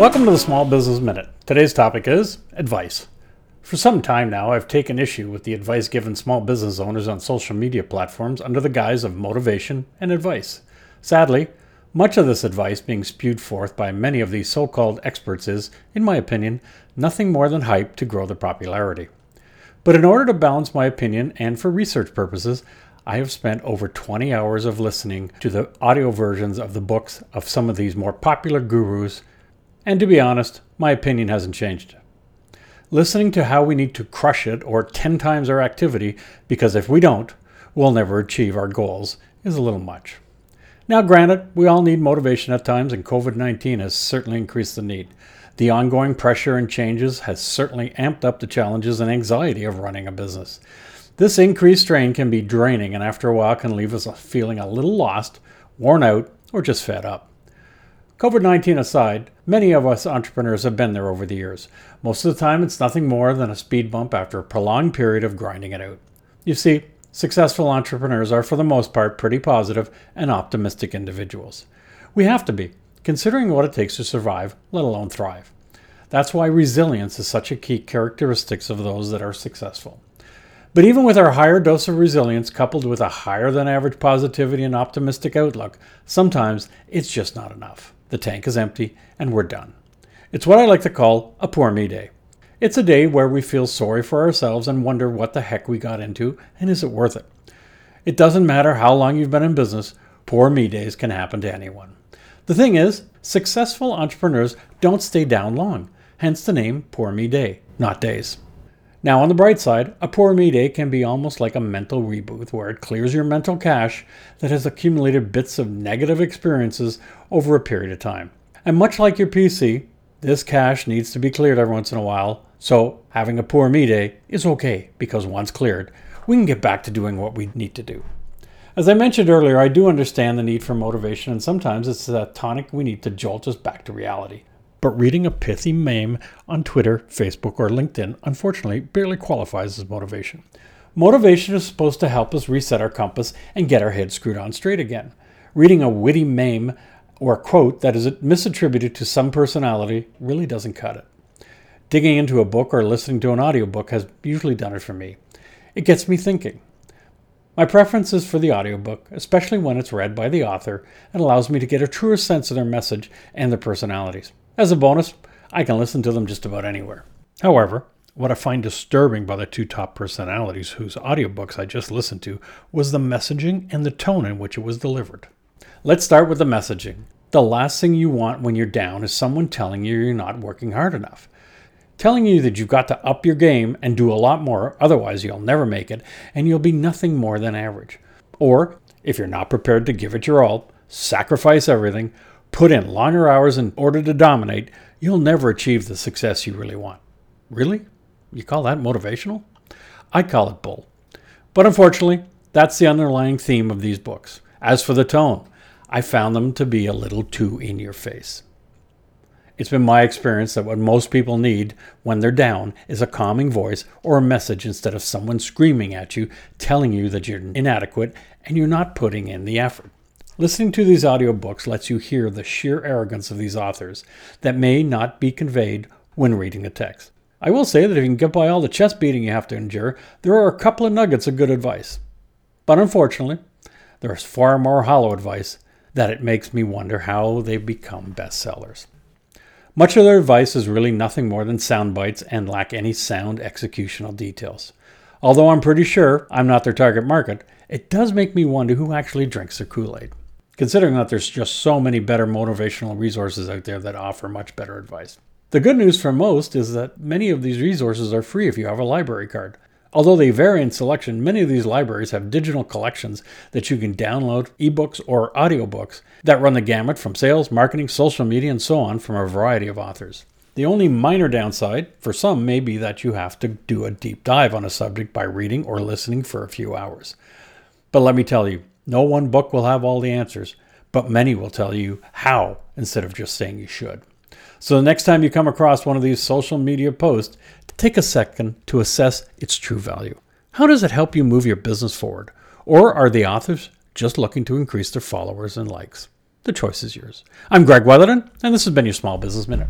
Welcome to the Small Business Minute. Today's topic is advice. For some time now, I've taken issue with the advice given small business owners on social media platforms under the guise of motivation and advice. Sadly, much of this advice being spewed forth by many of these so called experts is, in my opinion, nothing more than hype to grow their popularity. But in order to balance my opinion and for research purposes, I have spent over 20 hours of listening to the audio versions of the books of some of these more popular gurus and to be honest, my opinion hasn't changed. Listening to how we need to crush it or 10 times our activity, because if we don't, we'll never achieve our goals, is a little much. Now, granted, we all need motivation at times, and COVID 19 has certainly increased the need. The ongoing pressure and changes has certainly amped up the challenges and anxiety of running a business. This increased strain can be draining and after a while can leave us feeling a little lost, worn out, or just fed up. COVID 19 aside, many of us entrepreneurs have been there over the years. Most of the time, it's nothing more than a speed bump after a prolonged period of grinding it out. You see, successful entrepreneurs are, for the most part, pretty positive and optimistic individuals. We have to be, considering what it takes to survive, let alone thrive. That's why resilience is such a key characteristic of those that are successful. But even with our higher dose of resilience coupled with a higher than average positivity and optimistic outlook, sometimes it's just not enough the tank is empty, and we're done. It's what I like to call a poor me day. It's a day where we feel sorry for ourselves and wonder what the heck we got into and is it worth it. It doesn't matter how long you've been in business, poor me days can happen to anyone. The thing is, successful entrepreneurs don't stay down long, hence the name Poor Me Day, not days. Now, on the bright side, a poor me day can be almost like a mental reboot where it clears your mental cache that has accumulated bits of negative experiences over a period of time. And much like your PC, this cache needs to be cleared every once in a while, so having a poor me day is okay because once cleared, we can get back to doing what we need to do. As I mentioned earlier, I do understand the need for motivation, and sometimes it's a tonic we need to jolt us back to reality but reading a pithy meme on Twitter, Facebook, or LinkedIn unfortunately barely qualifies as motivation. Motivation is supposed to help us reset our compass and get our head screwed on straight again. Reading a witty meme or quote that is misattributed to some personality really doesn't cut it. Digging into a book or listening to an audiobook has usually done it for me. It gets me thinking. My preference is for the audiobook, especially when it's read by the author and allows me to get a truer sense of their message and their personalities. As a bonus, I can listen to them just about anywhere. However, what I find disturbing by the two top personalities whose audiobooks I just listened to was the messaging and the tone in which it was delivered. Let's start with the messaging. The last thing you want when you're down is someone telling you you're not working hard enough. Telling you that you've got to up your game and do a lot more, otherwise, you'll never make it and you'll be nothing more than average. Or, if you're not prepared to give it your all, sacrifice everything, put in longer hours in order to dominate, you'll never achieve the success you really want. Really? You call that motivational? I call it bull. But unfortunately, that's the underlying theme of these books. As for the tone, I found them to be a little too in your face. It's been my experience that what most people need when they're down is a calming voice or a message instead of someone screaming at you, telling you that you're inadequate and you're not putting in the effort. Listening to these audiobooks lets you hear the sheer arrogance of these authors that may not be conveyed when reading the text. I will say that if you can get by all the chest beating you have to endure, there are a couple of nuggets of good advice. But unfortunately, there is far more hollow advice that it makes me wonder how they've become bestsellers. Much of their advice is really nothing more than sound bites and lack any sound executional details. Although I'm pretty sure I'm not their target market, it does make me wonder who actually drinks their Kool Aid considering that there's just so many better motivational resources out there that offer much better advice. The good news for most is that many of these resources are free if you have a library card. Although they vary in selection, many of these libraries have digital collections that you can download, ebooks, or audiobooks that run the gamut from sales, marketing, social media, and so on from a variety of authors. The only minor downside for some may be that you have to do a deep dive on a subject by reading or listening for a few hours. But let me tell you, no one book will have all the answers, but many will tell you how instead of just saying you should. So the next time you come across one of these social media posts, take a second to assess its true value. How does it help you move your business forward? Or are the authors just looking to increase their followers and likes? The choice is yours. I'm Greg Weatherden, and this has been your Small Business Minute.